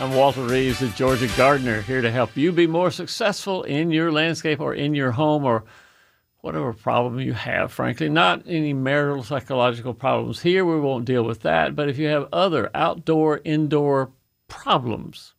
I'm Walter Reeves, the Georgia Gardener, here to help you be more successful in your landscape or in your home or whatever problem you have, frankly. Not any marital psychological problems here. We won't deal with that. But if you have other outdoor, indoor problems,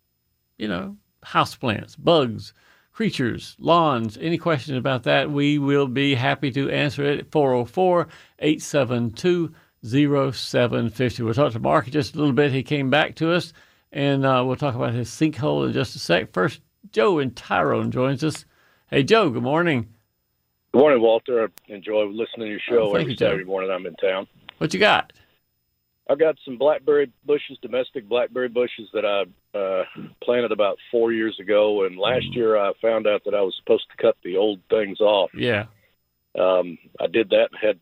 you know, houseplants, bugs, creatures, lawns, any questions about that, we will be happy to answer it at 404 872 0750. We'll talk to Mark just a little bit. He came back to us and uh, we'll talk about his sinkhole in just a sec. First, Joe and Tyrone joins us. Hey, Joe. Good morning. Good morning, Walter. I enjoy listening to your show Oh, every you, Joe. Saturday morning. I'm in town. What you got? I've got some blackberry bushes, domestic blackberry bushes that I uh, planted about four years ago, and last Mm. year I found out that I was supposed to cut the old things off. Yeah. Um, I did that and had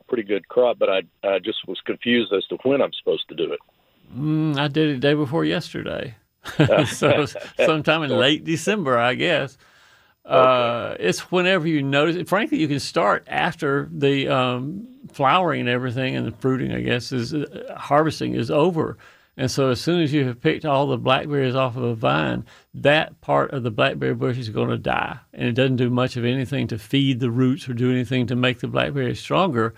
a pretty good crop, but I I just was confused as to when I'm supposed to do it. Mm, I did it day before yesterday. so sometime in late December, I guess. Uh, it's whenever you notice. It. Frankly, you can start after the um, flowering and everything, and the fruiting. I guess is uh, harvesting is over, and so as soon as you have picked all the blackberries off of a vine, that part of the blackberry bush is going to die, and it doesn't do much of anything to feed the roots or do anything to make the blackberries stronger.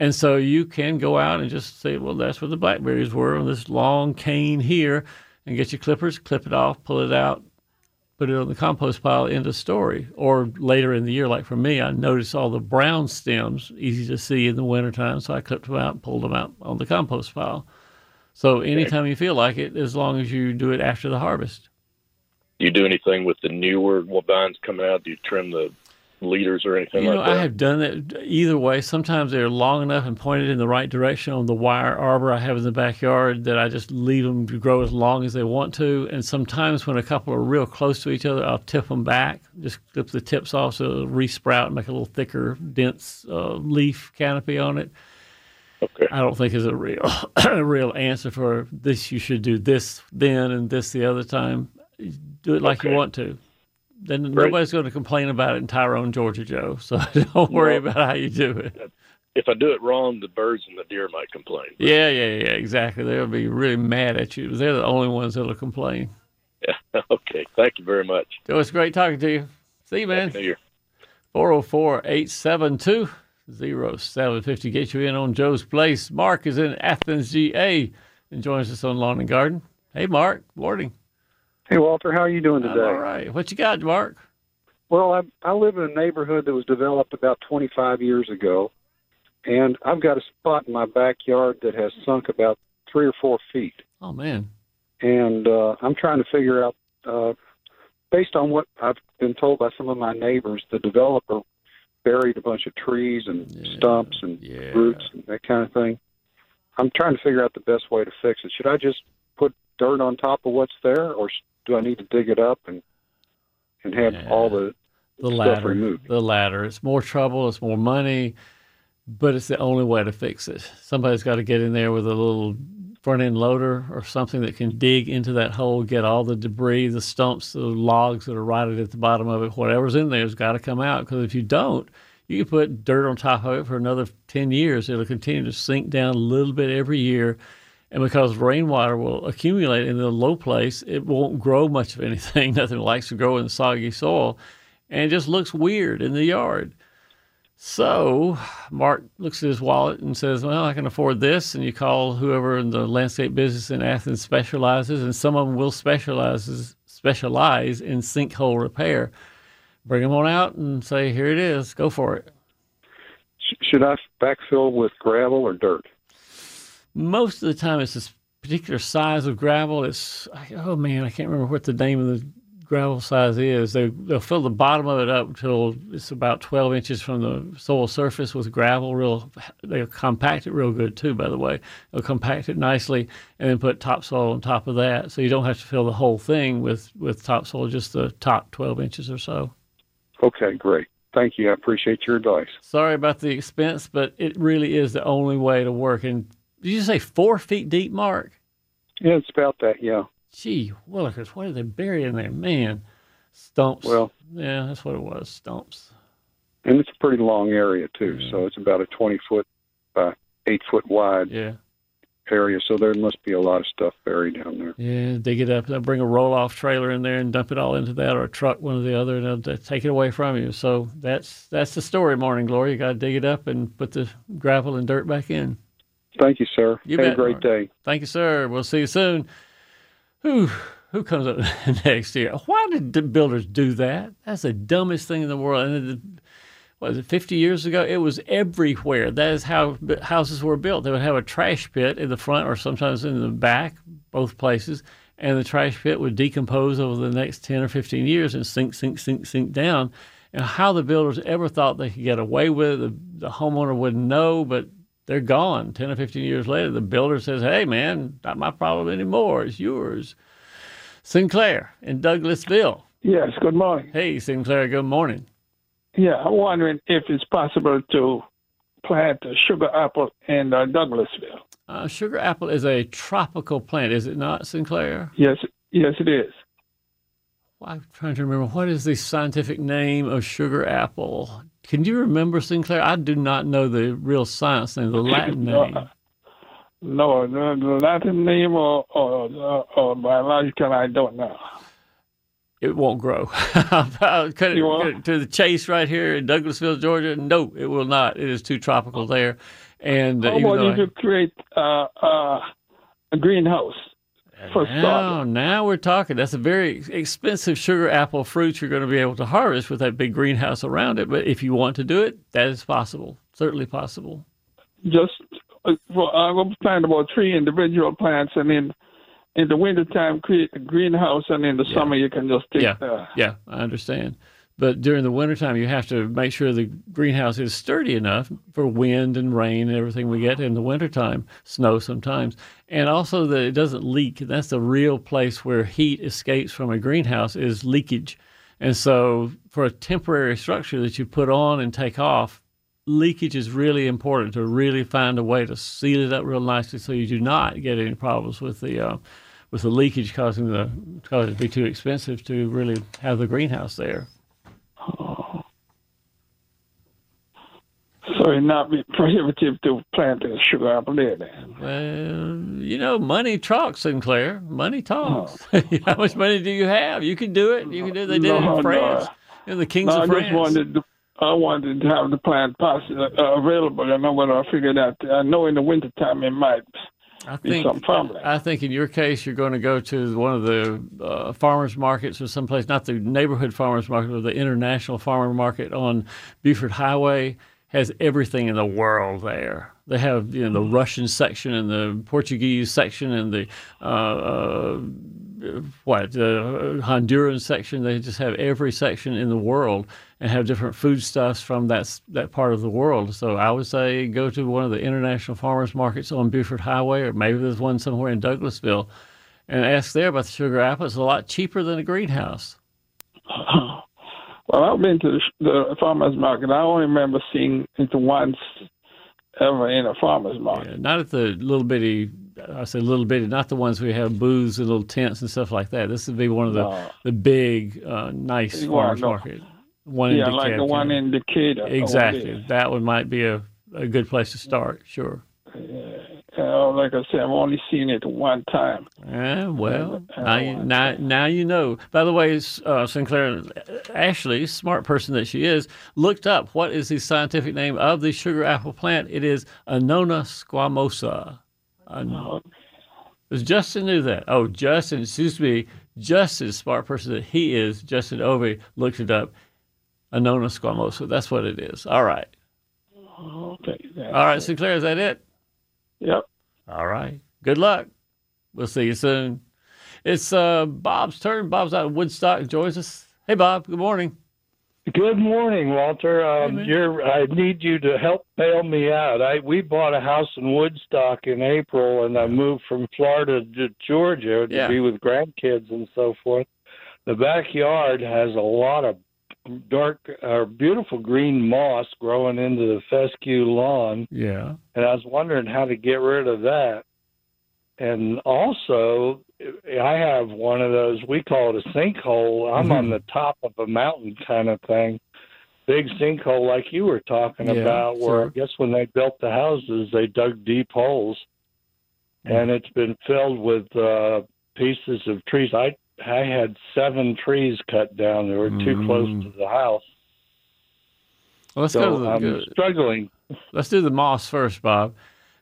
And so you can go out and just say, well, that's where the blackberries were on this long cane here, and get your clippers, clip it off, pull it out, put it on the compost pile, end of story. Or later in the year, like for me, I noticed all the brown stems, easy to see in the wintertime, so I clipped them out and pulled them out on the compost pile. So anytime you feel like it, as long as you do it after the harvest. Do you do anything with the newer vines coming out? Do you trim the leaders or anything You know, that? I have done that either way. Sometimes they're long enough and pointed in the right direction on the wire arbor I have in the backyard that I just leave them to grow as long as they want to. And sometimes when a couple are real close to each other, I'll tip them back, just clip the tips off so it'll resprout and make a little thicker, dense uh, leaf canopy on it. okay. I don't think is a real a real answer for this. You should do this then and this the other time. Do it like you want to. Then nobody's going to complain about it in Tyrone, Georgia, Joe. So don't worry Well- about how you do it. If I do it wrong, the birds and the deer might complain. Yeah, yeah, yeah, exactly. They'll be really mad at you. They're the only ones that'll complain. Yeah. okay. Thank you very much. Joe, it's great talking to you. See you, man. Happy New Year. 404 872 0750. Get you in on Joe's Place. Mark is in Athens, GA, and joins us on Lawn and Garden. Hey, Mark. Morning. Hey Walter, how are you doing I'm today? all right. What you got, Mark? Well, I I live in a neighborhood that was developed about 25 years ago, and I've got a spot in my backyard that has sunk about three or four feet, Oh, man. and uh, I'm trying to figure out, uh, based on what I've been told by some of my neighbors, the developer buried a bunch of trees and Yeah, stumps and yeah. roots and that kind of thing. I'm trying to figure out the best way to fix it. Should I just put dirt on top of what's there, or do I need to dig it up and and have Yeah. all the The stuff ladder. removed? The ladder. It's more trouble. It's more money, but it's the only way to fix it. Somebody's got to get in there with a little front end loader or something that can dig into that hole, get all the debris, the stumps, the logs that are rotted at the bottom of it. Whatever's in there has got to come out. Because if you don't, you can put dirt on top of it for another 10 years. It'll continue to sink down a little bit every year. And because rainwater will accumulate in the low place, it won't grow much of anything. Nothing likes to grow in soggy soil. And it just looks weird in the yard. So Mark looks at his wallet and says, Well, I can afford this. And you call whoever in the landscape business in Athens specializes, and some of them will specialize, specialize in sinkhole repair. Bring them on out and say, Here it is. Go for it. Should I backfill with gravel or dirt? Most of the time it's this particular size of gravel. It's oh man, I can't remember what the name of the gravel size is. They they'll fill the bottom of it up until it's about 12 inches from the soil surface with gravel. Real, they'll compact it real good too. By the way, they'll compact it nicely and then put topsoil on top of that, so you don't have to fill the whole thing with with topsoil, just the top 12 inches or so. Okay, great. Thank you. I appreciate your advice. Sorry about the expense, but it really is the only way to work. And did you say four feet deep, Mark? Yeah, it's about that. Yeah. Gee, willikers, what did they bury in there? Man, stumps. Well, yeah, that's what it was, stumps. And it's a pretty long area too, Yeah. so it's about a twenty foot by eight foot wide Yeah, area. So there must be a lot of stuff buried down there. yeah. Dig it up. They'll bring a roll-off trailer in there and dump it all into that, or a truck, one or the other, and they'll take it away from you. So that's that's the story, Morning Glory. You got to dig it up and put the gravel and dirt back in. Thank you, sir. You Have bet, a great Mark. day. Thank you, sir. We'll see you soon. Who who comes up next year? Why did the builders do that? That's the dumbest thing in the world. And was it 50 years ago? It was everywhere. That is how b- houses were built. They would have a trash pit in the front or sometimes in the back, both places, and the trash pit would decompose over the next 10 or 15 years and sink, sink, sink, sink down. And how the builders ever thought they could get away with it, the, the homeowner wouldn't know, but they're gone 10 or 15 years later. The builder says, hey, man, not my problem anymore. It's yours. Sinclair in Douglasville. Yes, good morning. Hey, Sinclair, good morning. Yeah, I'm wondering if it's possible to plant a sugar apple in uh, Douglasville. Uh, sugar apple is a tropical plant, is it not, Sinclair? Yes, yes, it is. Well, I'm trying to remember what is the scientific name of sugar apple. Can you remember, Sinclair? I do not know the real science name, the Latin name. No, the, the Latin name or, or, or, biological, I don't know. It won't grow. I'll cut it, You won't? to the chase right here in Douglasville, Georgia. No, it will not. It is too tropical there. And uh, How even about though if you create uh, uh, a greenhouse for Now, now we're talking. That's a very expensive sugar apple fruit you're going to be able to harvest with that big greenhouse around it. But if you want to do it, that is possible. Certainly possible. Just, uh, well, I'm going to plant about three individual plants, and then in the wintertime, create a greenhouse, and in the summer, you can just take Yeah. uh, Yeah, I understand. But during the wintertime, you have to make sure the greenhouse is sturdy enough for wind and rain and everything we get in the wintertime, snow sometimes. And also that it doesn't leak. That's the real place where heat escapes from a greenhouse is leakage. And so for a temporary structure that you put on and take off, leakage is really important to really find a way to seal it up real nicely so you do not get any problems with the uh, with the leakage causing the causing it to be too expensive to really have the greenhouse there. so it not be prohibitive to plant a sugar apple there. Then. Well, you know, money talks, Sinclair. Money talks. How much money do you have? You can do it. You can do it. They did it No, in no. France. In the kings No, I of just France. wanted to, I wanted to have the plant poss- uh, available. I know when I figured out, I know in the wintertime it might I think some problem. I think in your case, you're going to go to one of the uh, farmers markets or someplace, not the neighborhood farmers market, but the international farmer market on Buford Highway has everything in the world there. They have you know the Russian section and the Portuguese section and the uh, uh, what the Honduran section. They just have every section in the world and have different foodstuffs from that that part of the world. So I would say go to one of the international farmers markets on Buford Highway, or maybe there's one somewhere in Douglasville, and ask there about the sugar apple. It's a lot cheaper than a greenhouse. well, I've been to the, the farmer's market. I only remember seeing it once ever in a farmer's market. Yeah, not at the little bitty. I say little bitty, not the ones we have booths and little tents and stuff like that. This would be one of the No. the big, uh, nice farmers market. One Yeah, like the one in Decatur. exactly. That one might be a, a good place to start. Sure. Uh, like I said, I've only seen it one time. Yeah, well, now you, now, now you know. By the way, uh, Sinclair, Ashley, smart person that she is, looked up what is the scientific name of the sugar apple plant. It is Annona squamosa. An- Does Justin knew that? Oh, Justin, excuse me, Justin, smart person that he is, Justin Ovey, looked it up. Annona squamosa. That's what it is. All right. Okay. All right, Sinclair, is that it? Yep. All right. Good luck. We'll see you soon. It's uh, Bob's turn. Bob's out of Woodstock. Joins us. Hey, Bob. Good morning. Good morning, Walter. Um, man. you're, I need you to help bail me out. I we bought a house in Woodstock in April, and I moved from Florida to Georgia to Yeah. be with grandkids and so forth. The backyard has a lot of dark, uh, beautiful green moss growing into the fescue lawn, Yeah. and I was wondering how to get rid of that. And also, I have one of those. We call it a sinkhole. I'm on the top of a mountain kind of thing. Big sinkhole, like you were talking Yeah, about, where I guess when they built the houses, they dug deep holes, and it's been filled with uh, pieces of trees. I I had seven trees cut down. They were too close Mm. to the house, Well, let's go to so the. I'm struggling. Let's do the moss first, Bob.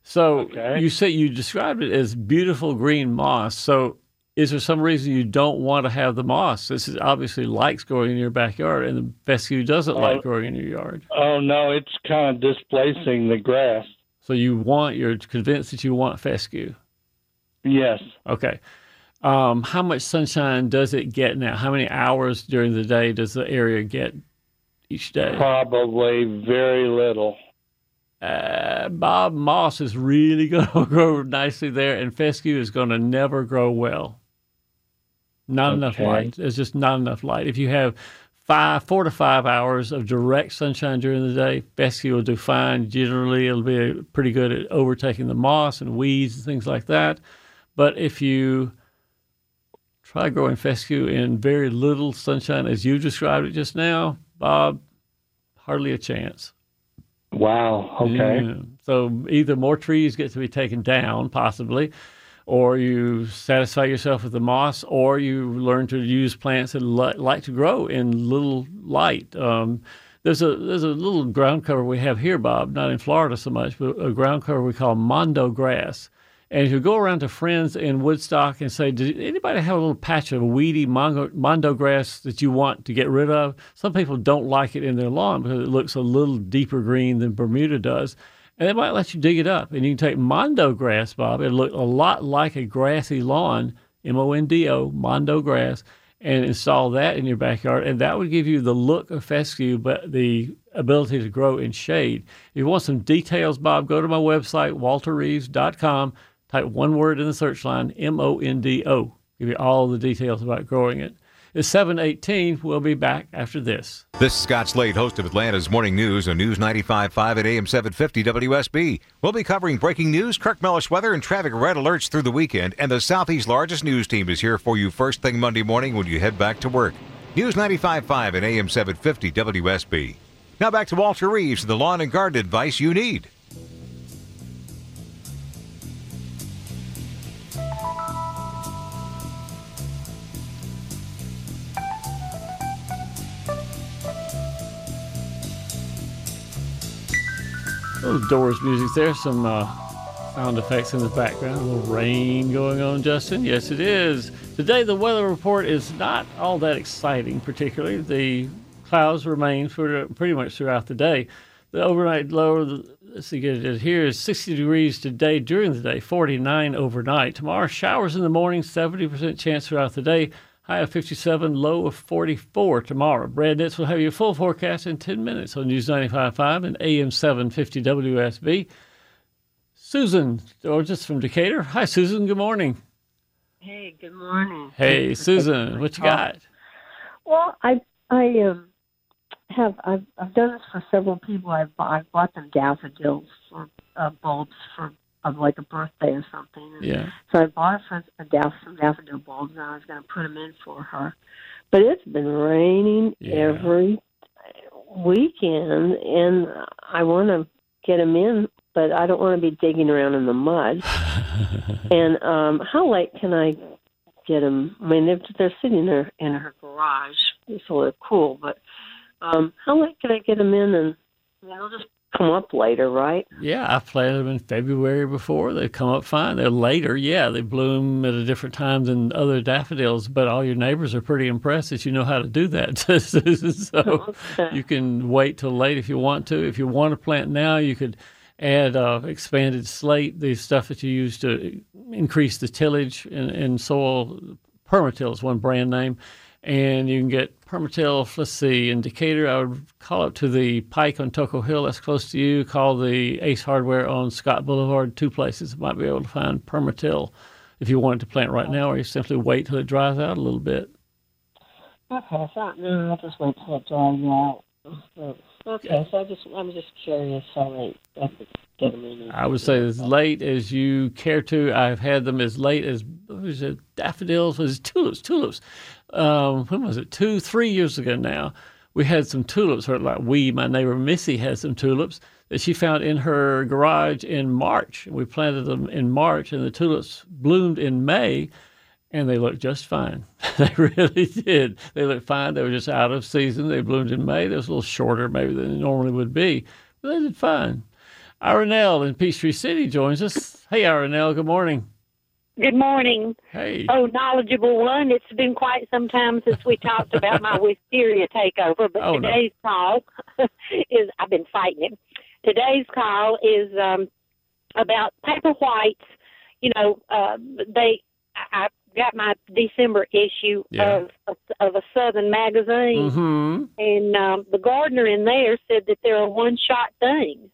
So Okay. you said you described it as beautiful green moss. So is there some reason you don't want to have the moss? This is obviously likes growing in your backyard, and the fescue doesn't like Oh. growing in your yard. Oh no, it's kind of displacing the grass. So you want you're convinced that you want fescue. Yes. Okay. Um, how much sunshine does it get now? How many hours during the day does the area get each day? Probably very little. Uh, Bob Moss is really going to grow nicely there, and fescue is going to never grow well. Not enough light. There's just not enough light. If you have five, four to five hours of direct sunshine during the day, fescue will do fine. Generally, it'll be pretty good at overtaking the moss and weeds and things like that. But if you try growing fescue in very little sunshine, as you described it just now, Bob, hardly a chance. Wow. Okay. Yeah. So either more trees get to be taken down, possibly, or you satisfy yourself with the moss, or you learn to use plants that li- like to grow in little light. Um, there's a there's a little ground cover we have here, Bob, not in Florida so much, but a ground cover we call mondo grass. And you go around to friends in Woodstock and say, "Does anybody have a little patch of weedy mondo, mondo grass that you want to get rid of?" Some people don't like it in their lawn because it looks a little deeper green than Bermuda does, and they might let you dig it up. And you can take mondo grass, Bob. It'll look a lot like a grassy lawn, M O N D O, mondo grass, and install that in your backyard, and that would give you the look of fescue, but the ability to grow in shade. If you want some details, Bob, go to my website, walterreeves.com. Type one word in the search line, M O N D O. Give you all the details about growing it. It's 718. We'll be back after this. This is Scott Slade, host of Atlanta's Morning News on News 95.5 at AM 750 WSB. We'll be covering breaking news, Kirk Mellish weather, and traffic red alerts through the weekend. And the Southeast's largest news team is here for you first thing Monday morning when you head back to work. News 95.5 at AM 750 WSB. Now back to Walter Reeves the lawn and garden advice you need. Little doors music there, some uh, sound effects in the background, a little rain going on, Justin. Yes, it is. Today, the weather report is not all that exciting, particularly. The clouds remain for pretty much throughout the day. The overnight low, let's see, get it here is 60 degrees today during the day, 49 overnight. Tomorrow, showers in the morning, 70% chance throughout the day. High of 57, low of 44 tomorrow. Brad Nitz will have your full forecast in 10 minutes on News 95.5 and AM 750 WSB. Susan, or just from Decatur. Hi, Susan. Good morning. Hey, good morning. Hey, Susan. What you got? Well, I I um have I've I've done this for several people. I've I've bought them daffodils for uh, bulbs for of like a birthday or something. And Yeah. So I bought her a daff some daffodil bulbs, and I was going to put them in for her. But it's been raining Yeah. every weekend, and I want to get them in, but I don't want to be digging around in the mud. and um, how late can I get them? I mean, they're, they're sitting there in her garage, so they're cool. But um, how late can I get them in? And I mean, they'll just come up later, right? Yeah, I've planted them in February before. They come up fine. They're later. Yeah, they bloom at a different time than other daffodils, but all your neighbors are pretty impressed that you know how to do that. so Okay. you can wait till late if you want to. If you want to plant now, you could add uh, expanded slate, the stuff that you use to increase the tillage in, in soil PermaTill is one brand name, and you can get PermaTill. Let's see, in Decatur, I would call up to the Pike on Toco Hill. That's close to you. Call the Ace Hardware on Scott Boulevard. Two places might be able to find PermaTill if you wanted to plant right now, or you simply wait till it dries out a little bit. Okay, so no, I'll just wait till it dries out. Okay, so I just I'm just curious how late I could get them in. I would say as late as you care to. I've had them as late as what was it daffodils was it tulips tulips. Um, when was it? Two three years ago now. We had some tulips, or like we, my neighbor Missy had some tulips that she found in her garage in March. We planted them in March, and the tulips bloomed in May and they looked just fine. they really did. They looked fine. They were just out of season. They bloomed in May. They was a little shorter maybe than they normally would be, but they did fine. Ironell in Peachtree City joins us. Hey, Ironell, good morning. Good morning. Hey. Oh, knowledgeable one. It's been quite some time since we talked about my wisteria takeover, but Oh, no. today's call is I've been fighting it. Today's call is um, about paper whites. You know, uh, they I, I got my December issue Yeah. of of a Southern magazine, Mm-hmm. and um, the gardener in there said that they're a one shot thing,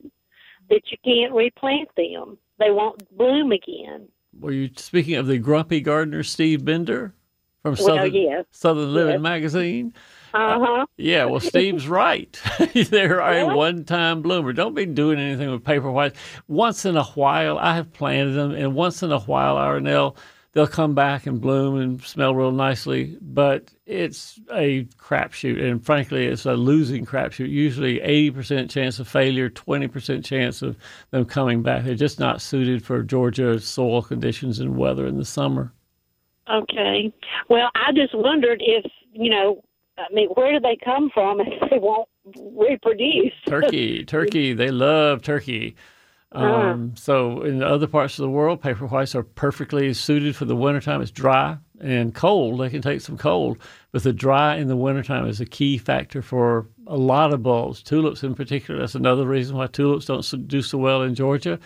that you can't replant them. They won't bloom again. Were you speaking of the grumpy gardener Steve Bender from Well, Southern yes. Southern Living Yes. Magazine? Uh huh. Yeah, well, Steve's right. They're a one-time bloomer. Don't be doing anything with paper whites. Once in a while, I have planted them, and once in a while, Arnell, they'll come back and bloom and smell real nicely. But it's a crapshoot, and frankly, it's a losing crapshoot. Usually, eighty percent chance of failure, twenty percent chance of them coming back. They're just not suited for Georgia soil conditions and weather in the summer. Okay. Well, I just wondered if, you know, I mean, where do they come from if they won't reproduce? turkey, turkey. They love turkey. Um, So in other parts of the world, paper whites are perfectly suited for the wintertime. It's dry and cold. They can take some cold, but the dry in the wintertime is a key factor for a lot of bulbs, tulips in particular. That's another reason why tulips don't do so well in Georgia.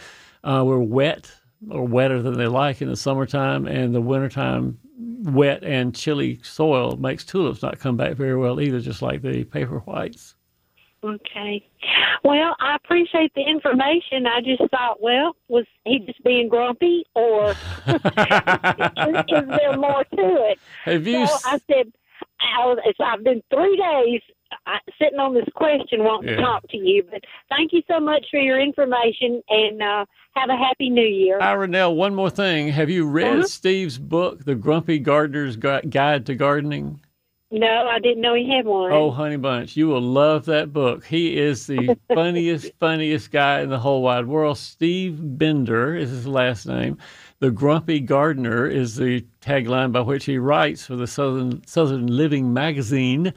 Uh, we're wet or wetter than they like in the summertime, and the wintertime wet and chilly soil makes tulips not come back very well either, just like the paper whites. Okay. Well, I appreciate the information. I just thought, well, was he just being grumpy or is, is there more to it? Have you? So s- I said, I was, it's, I've been three days uh, sitting on this question wanting Yeah. to talk to you, but thank you so much for your information and uh, have a happy new year. Ironell, one more thing. Have you read Uh-huh. Steve's book, The Grumpy Gardener's Guide to Gardening? No, I didn't know he had one. Oh, honey bunch, you will love that book. He is the funniest, funniest guy in the whole wide world. Steve Bender is his last name. The Grumpy Gardener is the tagline by which he writes for the Southern Southern Living magazine,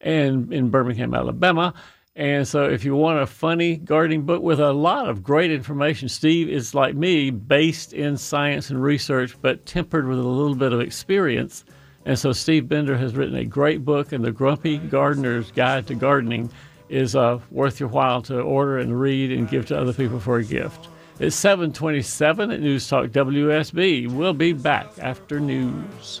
and in Birmingham, Alabama. And so, if you want a funny gardening book with a lot of great information, Steve is like me, based in science and research, but tempered with a little bit of experience. And so Steve Bender has written a great book, and The Grumpy Gardener's Guide to Gardening is uh, worth your while to order and read and give to other people for a gift. It's 727 at News Talk WSB. We'll be back after news.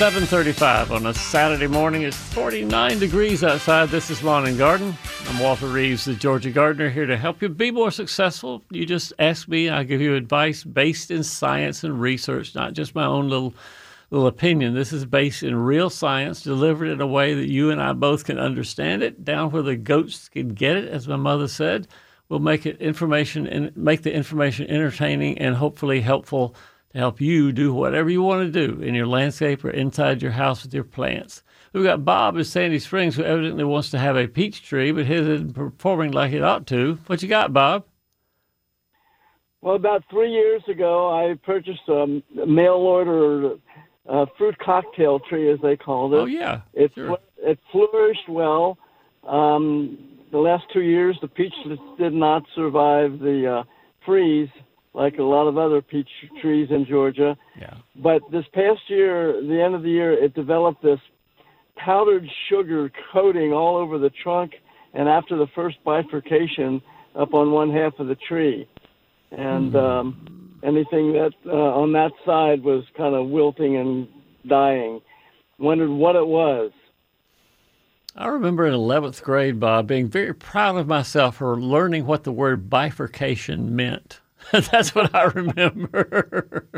735 on a Saturday morning. It's 49 degrees outside. This is Lawn and Garden. I'm Walter Reeves, the Georgia Gardener, here to help you be more successful. You just ask me, I'll give you advice based in science and research, not just my own little little opinion. This is based in real science, delivered in a way that you and I both can understand it, down where the goats can get it, as my mother said. We'll make it information and make the information entertaining and hopefully helpful to help you do whatever you want to do in your landscape or inside your house with your plants. We've got Bob in Sandy Springs who evidently wants to have a peach tree, but his isn't performing like it ought to. What you got, Bob? Well, about three years ago, I purchased a mail order uh, fruit cocktail tree, as they called it. Oh, yeah. It sure. it flourished well. Um, the last two years, the peach did not survive the uh, freeze like a lot of other peach trees in Georgia. Yeah. But this past year, the end of the year, it developed this powdered sugar coating all over the trunk and after the first bifurcation up on one half of the tree. And um, anything that uh, on that side was kind of wilting and dying. Wondered what it was. I remember in 11th grade, Bob, being very proud of myself for learning what the word bifurcation meant. that's what I remember.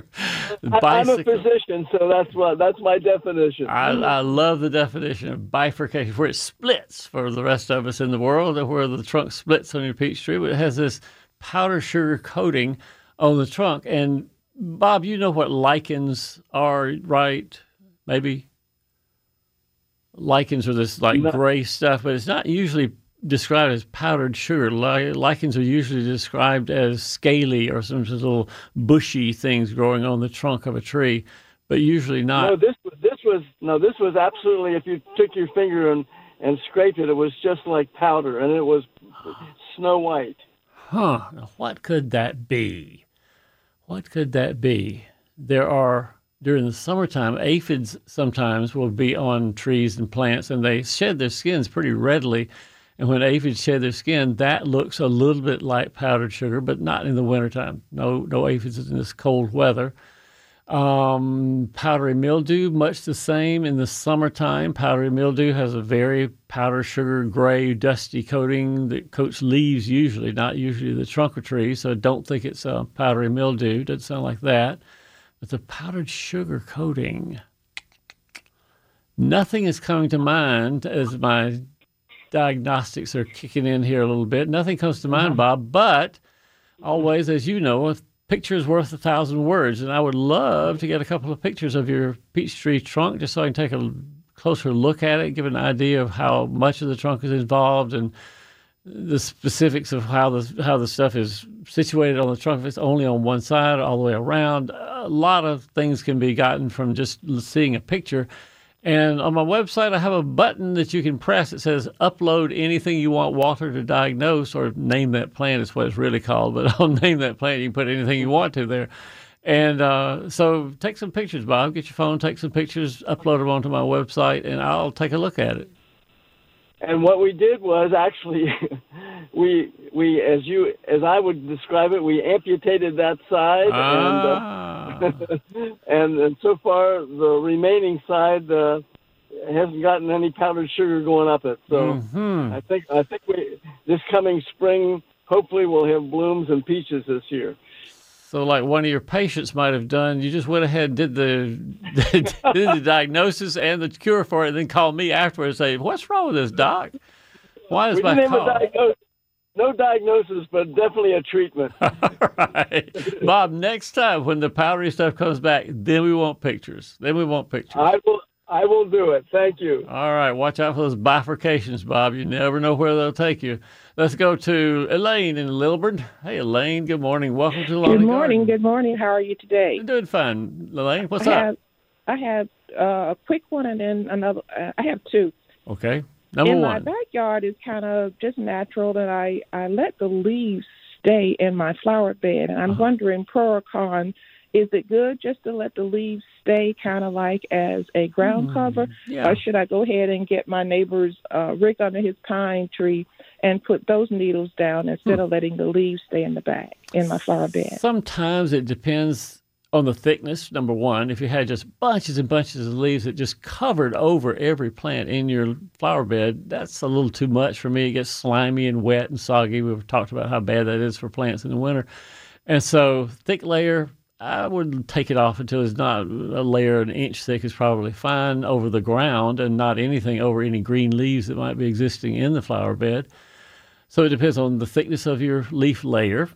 I'm a physician, so that's what that's my definition. I, I love the definition of bifurcation, where it splits for the rest of us in the world, where the trunk splits on your peach tree. But it has this powder sugar coating on the trunk. And Bob, you know what lichens are, right? Maybe lichens are this like gray stuff, but it's not usually described as powdered sugar. Lichens are usually described as scaly or some little bushy things growing on the trunk of a tree, but usually not. No, this this was no, this was absolutely. If you took your finger and and scraped it, it was just like powder, and it was snow white. Huh? Now what could that be? What could that be? There are during the summertime, aphids sometimes will be on trees and plants, and they shed their skins pretty readily and when aphids shed their skin, that looks a little bit like powdered sugar, but not in the wintertime. No, no aphids in this cold weather. Um, powdery mildew, much the same in the summertime. Powdery mildew has a very powder sugar gray, dusty coating that coats leaves usually, not usually the trunk of trees. So I don't think it's a powdery mildew. Doesn't sound like that. But the powdered sugar coating, nothing is coming to mind as my diagnostics are kicking in here a little bit. Nothing comes to mind, uh-huh. Bob, but mm-hmm. always, as you know, a picture is worth a thousand words. And I would love to get a couple of pictures of your peach tree trunk just so I can take a closer look at it, give an idea of how much of the trunk is involved and the specifics of how the how the stuff is situated on the trunk. If it's only on one side, all the way around, a lot of things can be gotten from just seeing a picture. And on my website, I have a button that you can press. that says upload anything you want Walter to diagnose or name that plant is what it's really called. But I'll name that plant. You can put anything you want to there. And uh, so take some pictures, Bob. Get your phone, take some pictures, upload them onto my website, and I'll take a look at it. And what we did was actually, we we as you as I would describe it, we amputated that side, ah. and, uh, and and so far the remaining side uh, hasn't gotten any powdered sugar going up it. So mm-hmm. I think I think we this coming spring, hopefully, we'll have blooms and peaches this year. So, like one of your patients might have done, you just went ahead and did the did the diagnosis and the cure for it, and then called me afterwards and say, "What's wrong with this, doc? Why is we my call?" Diagnosis, no diagnosis, but definitely a treatment. All right, Bob. Next time when the powdery stuff comes back, then we want pictures. Then we want pictures. I will. I will do it. Thank you. All right. Watch out for those bifurcations, Bob. You never know where they'll take you. Let's go to Elaine in Lilburn. Hey, Elaine. Good morning. Welcome to Lawn and Good morning. Garden. Good morning. How are you today? I'm doing fine, Elaine. What's I up? Have, I have uh, a quick one and then another. Uh, I have two. Okay. Number in one. my backyard is kind of just natural, and I I let the leaves stay in my flower bed, and I'm Uh-huh. wondering pro or con. Is it good just to let the leaves stay kind of like as a ground Hmm, cover? yeah. Or should I go ahead and get my neighbor's uh, rick under his pine tree and put those needles down instead Hmm. of letting the leaves stay in the back in my flower bed? Sometimes it depends on the thickness, number one. If you had just bunches and bunches of leaves that just covered over every plant in your flower bed, that's a little too much for me. It gets slimy and wet and soggy. We've talked about how bad that is for plants in the winter. And so, thick layer, I would take it off until it's not a layer an inch thick is probably fine over the ground and not anything over any green leaves that might be existing in the flower bed. So it depends on the thickness of your leaf layer.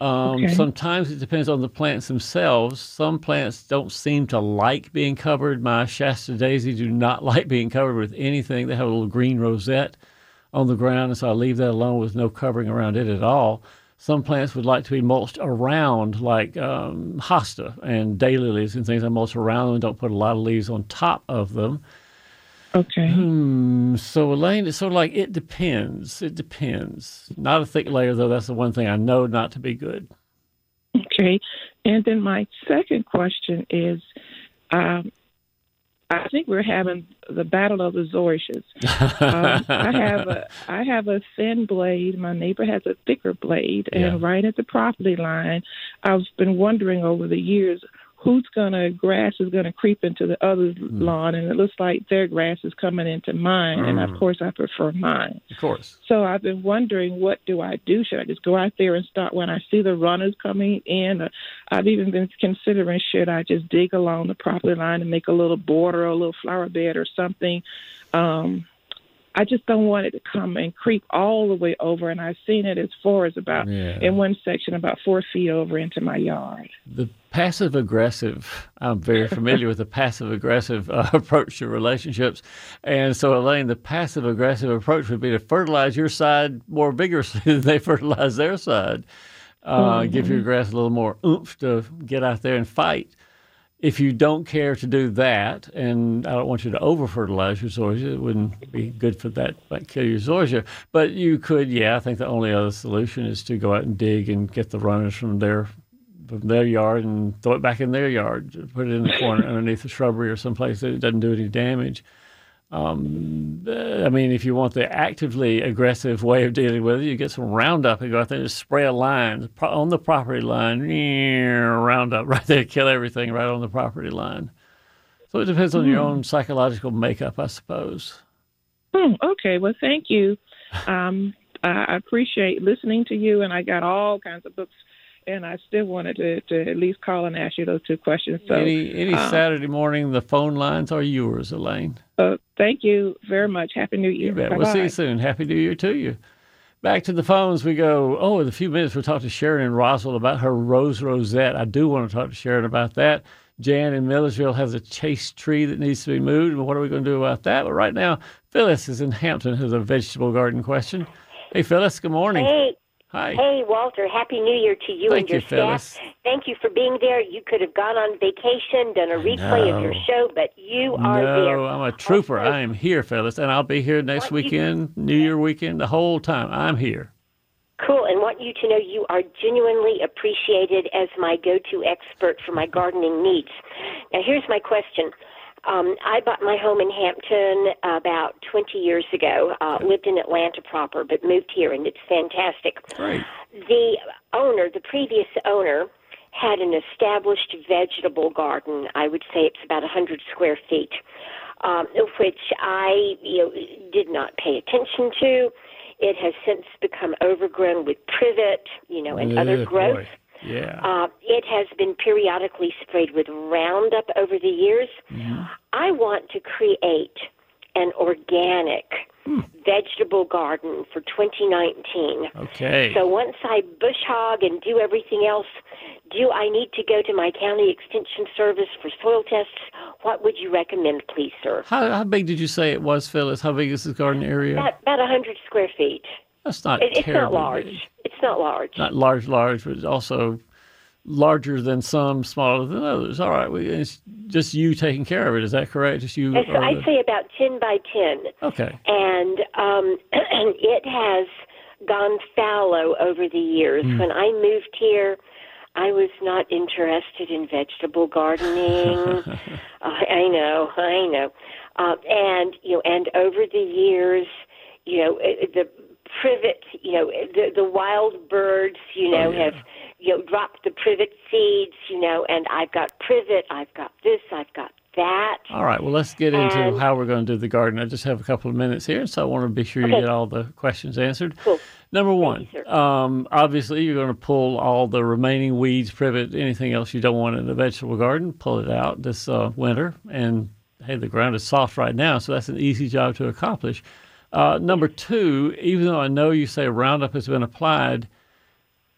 Um, Okay. Sometimes it depends on the plants themselves. Some plants don't seem to like being covered. My Shasta daisy do not like being covered with anything. They have a little green rosette on the ground, and so I leave that alone with no covering around it at all. Some plants would like to be mulched around, like um, hosta and daylilies and things. I mulch around them don't put a lot of leaves on top of them. Okay. Hmm. So Elaine, it's sort of like it depends. It depends. Not a thick layer though. That's the one thing I know not to be good. Okay. And then my second question is, um, I think we're having the battle of the zoysias. um, I have a I have a thin blade. My neighbor has a thicker blade, and Yeah. right at the property line, I've been wondering over the years who's gonna grass is gonna creep into the other lawn, and it looks like their grass is coming into mine, and of Mm. course I prefer mine. Of course. So I've been wondering, what do I do? Should I just go out there and start when I see the runners coming in? Or I've even been considering, should I just dig along the property line and make a little border or a little flower bed or something? Um, I just don't want it to come and creep all the way over. And I've seen it as far as about, Yeah. in one section, about four feet over into my yard. The passive aggressive, I'm very familiar with the passive aggressive uh, approach to relationships. And so, Elaine, the passive aggressive approach would be to fertilize your side more vigorously than they fertilize their side. Uh, Give your grass a little more oomph to get out there and fight. If you don't care to do that, and I don't want you to over fertilize your zoysia, it wouldn't be good for that, might kill your zoysia. But you could, yeah, I think the only other solution is to go out and dig and get the runners from their from their yard and throw it back in their yard, put it in the corner underneath the shrubbery or someplace that it doesn't do any damage. Um, uh, I mean, if you want the actively aggressive way of dealing with it, you get some Roundup and go out there and spray a line on the property line. Roundup right there, kill everything right on the property line. So it depends on your Hmm. own psychological makeup, I suppose. Hmm, okay, well, thank you. Um, I appreciate listening to you, and I got all kinds of books, and I still wanted to, to at least call and ask you those two questions. So, any any uh, Saturday morning, the phone lines are yours, Elaine. uh, thank you very much. Happy New Year. You bet. We'll see you soon. Happy New Year to you. Back to the phones we go. Oh, in a few minutes we'll talk to Sharon in Roswell about her rose rosette. I do want to talk to Sharon about that. Jan in Millersville has a chaste tree that needs to be moved. And what are we going to do about that? But right now, Phyllis is in Hampton has a vegetable garden question. Hey, Phyllis. Good morning. Hey. Hi. Hey, Walter. Happy New Year to you Thank and your you, Phyllis. staff. Thank you for being there. You could have gone on vacation, done a replay of your show, but you are no, there. I'm a trooper. I am here, Phyllis, and I'll be here next What you- weekend, New Year weekend, the whole time. I'm here. Cool, and want you to know you are genuinely appreciated as my go-to expert for my gardening needs. Now, here's my question. Um, I bought my home in Hampton about 20 years ago. Uh, lived in Atlanta proper, but moved here, and it's fantastic. Great. The owner, the previous owner, had an established vegetable garden. I would say it's about 100 square feet, um, which I you know, did not pay attention to. It has since become overgrown with privet, you know, and other growth. boy. Yeah. Uh, it has been periodically sprayed with Roundup over the years. I want to create an organic vegetable garden for 2019. Okay. So once I bush hog and do everything else, do I need to go to my county extension service for soil tests? What would you recommend, please, sir? How, how big did you say it was, Phyllis? How big is this garden area? About, about 100 square feet. That's not It, it's not large. big. It's not large. Not large, large, but also larger than some, smaller than others. All right, we, it's just you taking care of it. Is that correct? Just you? Or I'd the- say about 10 by 10. Okay. And um, it has gone fallow over the years. Hmm. When I moved here, I was not interested in vegetable gardening. I I know, I know. Uh, and, you know, and over the years, you know, it- the privet, you know, the, the wild birds, you know, Oh, yeah. have, you know, dropped the privet seeds, you know, and I've got privet, I've got this, I've got that. All right. Well, let's get into And- how we're going to do the garden. I just have a couple of minutes here, so I want to be sure you get all the questions answered. Cool. Number one, you, um, obviously, you're going to pull all the remaining weeds, privet, anything else you don't want in the vegetable garden. Pull it out this uh, winter, and hey, the ground is soft right now, so that's an easy job to accomplish. Uh, number two, even though I know you say Roundup has been applied,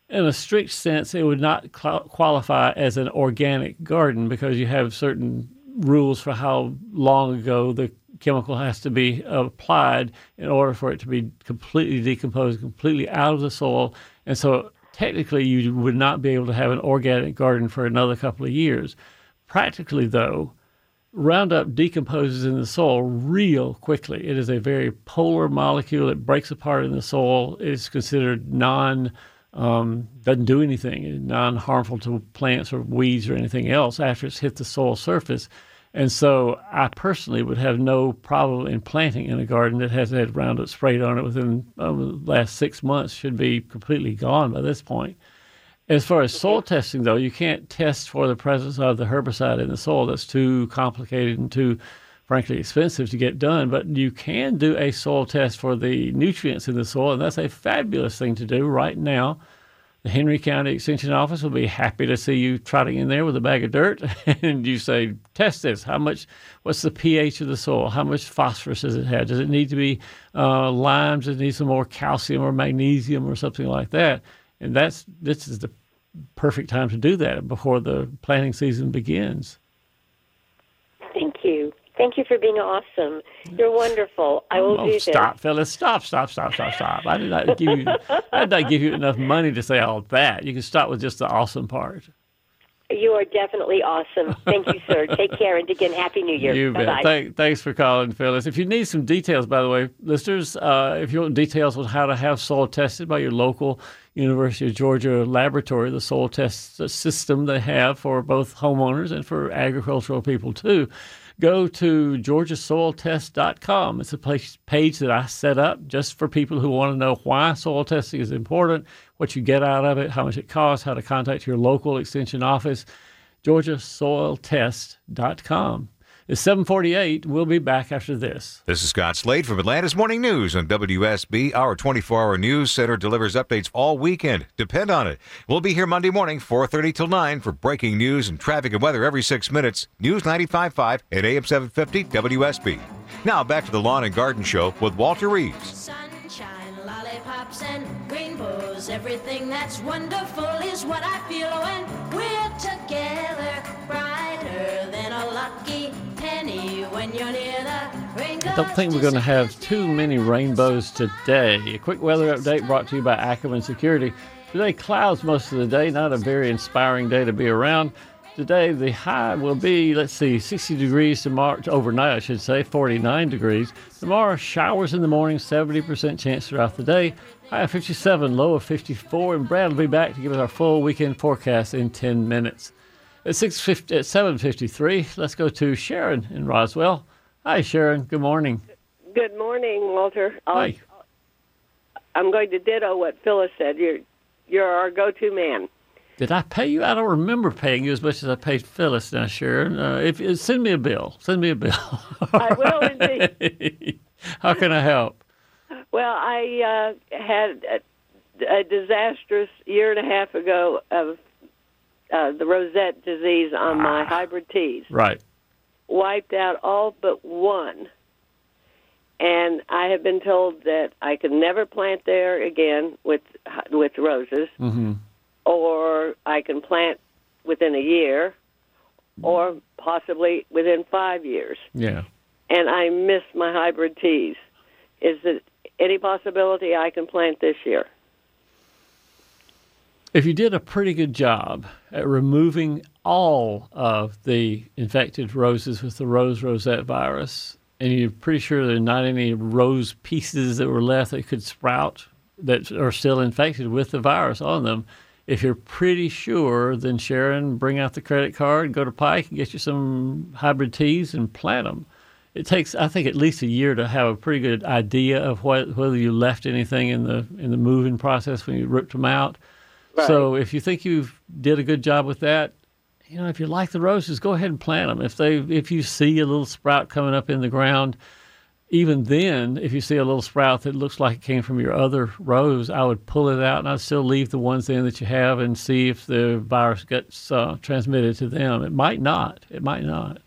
in a strict sense, it would not cl- qualify as an organic garden because you have certain rules for how long ago the chemical has to be applied in order for it to be completely decomposed, completely out of the soil. And so technically, you would not be able to have an organic garden for another couple of years. Practically, though, Roundup decomposes in the soil real quickly. It is a very polar molecule. It breaks apart in the soil. It's considered non um, doesn't do anything, non harmful to plants or weeds or anything else after it's hit the soil surface. And so I personally would have no problem in planting in a garden that hasn't had Roundup sprayed on it within um, the last six months, should be completely gone by this point. As far as soil testing, though, you can't test for the presence of the herbicide in the soil. That's too complicated and too, frankly, expensive to get done. But you can do a soil test for the nutrients in the soil, and that's a fabulous thing to do right now. The Henry County Extension Office will be happy to see you trotting in there with a bag of dirt, and you say, "Test this. How much? What's the pH of the soil? How much phosphorus does it have? Does it need to be uh? Does it need some more calcium or magnesium or something like that?" And that's this is the perfect time to do that before the planting season begins. Thank you. Thank you for being awesome. You're wonderful. I will oh, do this. Stop, Phyllis. Stop, stop, stop, stop, stop. I did not give you I did not give you enough money to say all that. You can start with just the awesome part. You are definitely awesome. Thank you, sir. Take care, and again, Happy New Year. You bet. Bye-bye. Thank, thanks for calling, Phyllis. If you need some details, by the way, listeners, uh, if you want details on how to have soil tested by your local University of Georgia laboratory, the soil test system they have for both homeowners and for agricultural people too, go to georgiasoiltest.com. It's a place, page that I set up just for people who want to know why soil testing is important, what you get out of it, how much it costs, how to contact your local extension office. georgiasoiltest.com. It's 748. We'll be back after this. This is Scott Slade from Atlanta's Morning News on WSB. Our 24-hour news center delivers updates all weekend. Depend on it. We'll be here Monday morning, 4.30 till 9 for breaking news and traffic and weather every six minutes. News 95.5 at AM 750 WSB. Now back to the Lawn and Garden Show with Walter Reeves. Sunshine, lollipops, and rainbows. Everything that's wonderful is what I feel oh, when we're together. Brighter than a lucky penny when you're near the rain I don't think we're going to have too many rainbows today. A quick weather update brought to you by Ackerman Security. Today, clouds most of the day, not a very inspiring day to be around. Today, the high will be, let's see, 60 degrees tomorrow, overnight, I should say, 49 degrees. Tomorrow, showers in the morning, 70% chance throughout the day. High of 57, low of 54. And Brad will be back to give us our full weekend forecast in 10 minutes. At 650, at 7:53, let's go to Sharon in Roswell. Hi, Sharon. Good morning. Good morning, Walter. I'll- Hi. I'm going to ditto what Phyllis said. You're you're our go-to man. Did I pay you? I don't remember paying you as much as I paid Phyllis now, Sharon. Uh, if, if send me a bill, send me a bill. I will indeed. How can I help? Well, I uh, had a, a disastrous year and a half ago of uh, the rosette disease on my hybrid teas. Right. Wiped out all but one. And I have been told that I can never plant there again with with roses. Mm-hmm. or I can plant within a year, or possibly within five years. Yeah. And I miss my hybrid teas. Is there any possibility I can plant this year? If you did a pretty good job at removing all of the infected roses with the rose rosette virus, and you're pretty sure there are not any rose pieces that were left that could sprout that are still infected with the virus on them, if you're pretty sure, then Sharon, bring out the credit card, go to Pike, and get you some hybrid teas and plant them. It takes, I think, at least a year to have a pretty good idea of what, whether you left anything in the in the moving process when you ripped them out. So if you think you did a good job with that, you know, if you like the roses, go ahead and plant them. If they, if you see a little sprout coming up in the ground, even then, if you see a little sprout that looks like it came from your other rose, I would pull it out and I'd still leave the ones in that you have and see if the virus gets uh, transmitted to them. It might not. It might not.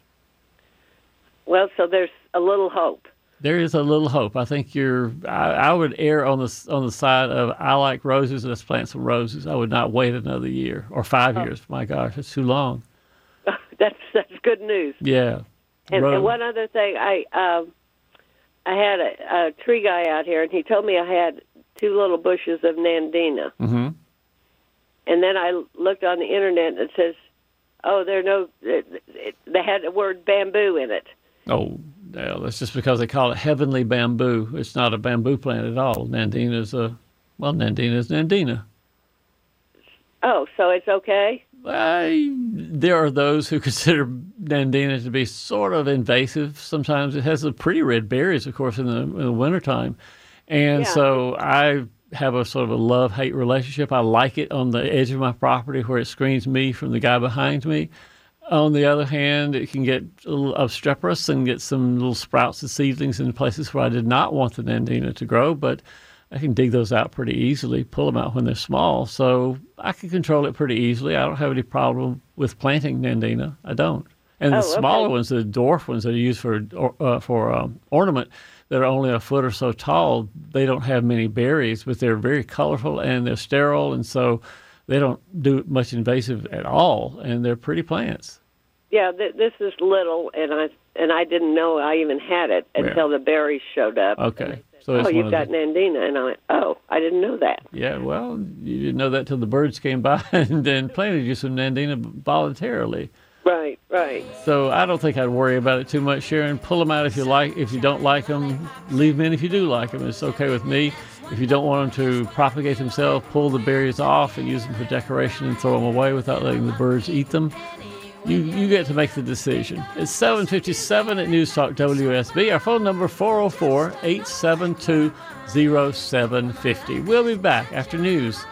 Well, so there's a little hope. There is a little hope. I think you're. I, I would err on the on the side of I like roses. Let's plant some roses. I would not wait another year or five Oh. years. My gosh, it's too long. That's that's good news. Yeah. And, and one other thing, I um, I had a, a tree guy out here, and he told me I had two little bushes of nandina. Mm-hmm. And then I looked on the internet and it says Oh, there are no. They had the word bamboo in it. Oh, well, that's just because they call it heavenly bamboo. It's not a bamboo plant at all. Nandina is a well, Nandina is Nandina. Oh, so it's okay. I, there are those who consider Nandina to be sort of invasive. Sometimes it has the pretty red berries, of course, in the, in the wintertime. And Yeah. so I have a sort of a love hate relationship. I like it on the edge of my property where it screens me from the guy behind me. On the other hand, it can get a little obstreperous and get some little sprouts and seedlings in places where I did not want the Nandina to grow, but I can dig those out pretty easily, pull them out when they're small. So I can control it pretty easily. I don't have any problem with planting Nandina. I don't. And the Oh, smaller okay. ones, the dwarf ones that are used for uh, for um, ornament, that are only a foot or so tall, they don't have many berries, but they're very colorful and they're sterile, and so they don't do much invasive at all, and they're pretty plants. Yeah, th- this is little, and I and I didn't know I even had it until the berries showed up. Okay, so it's oh, you've got the- Nandina, and I went, oh, I didn't know that. Yeah, well, you didn't know that till the birds came by and then planted you some Nandina voluntarily. Right, right. So I don't think I'd worry about it too much, Sharon. Pull them out if you like. If you don't like them, leave them in if you do like them. It's okay with me. If you don't want them to propagate themselves, pull the berries off and use them for decoration and throw them away without letting the birds eat them. You, you get to make the decision. It's 757 at News Talk WSB. Our phone number 404 872 0750. We'll be back after news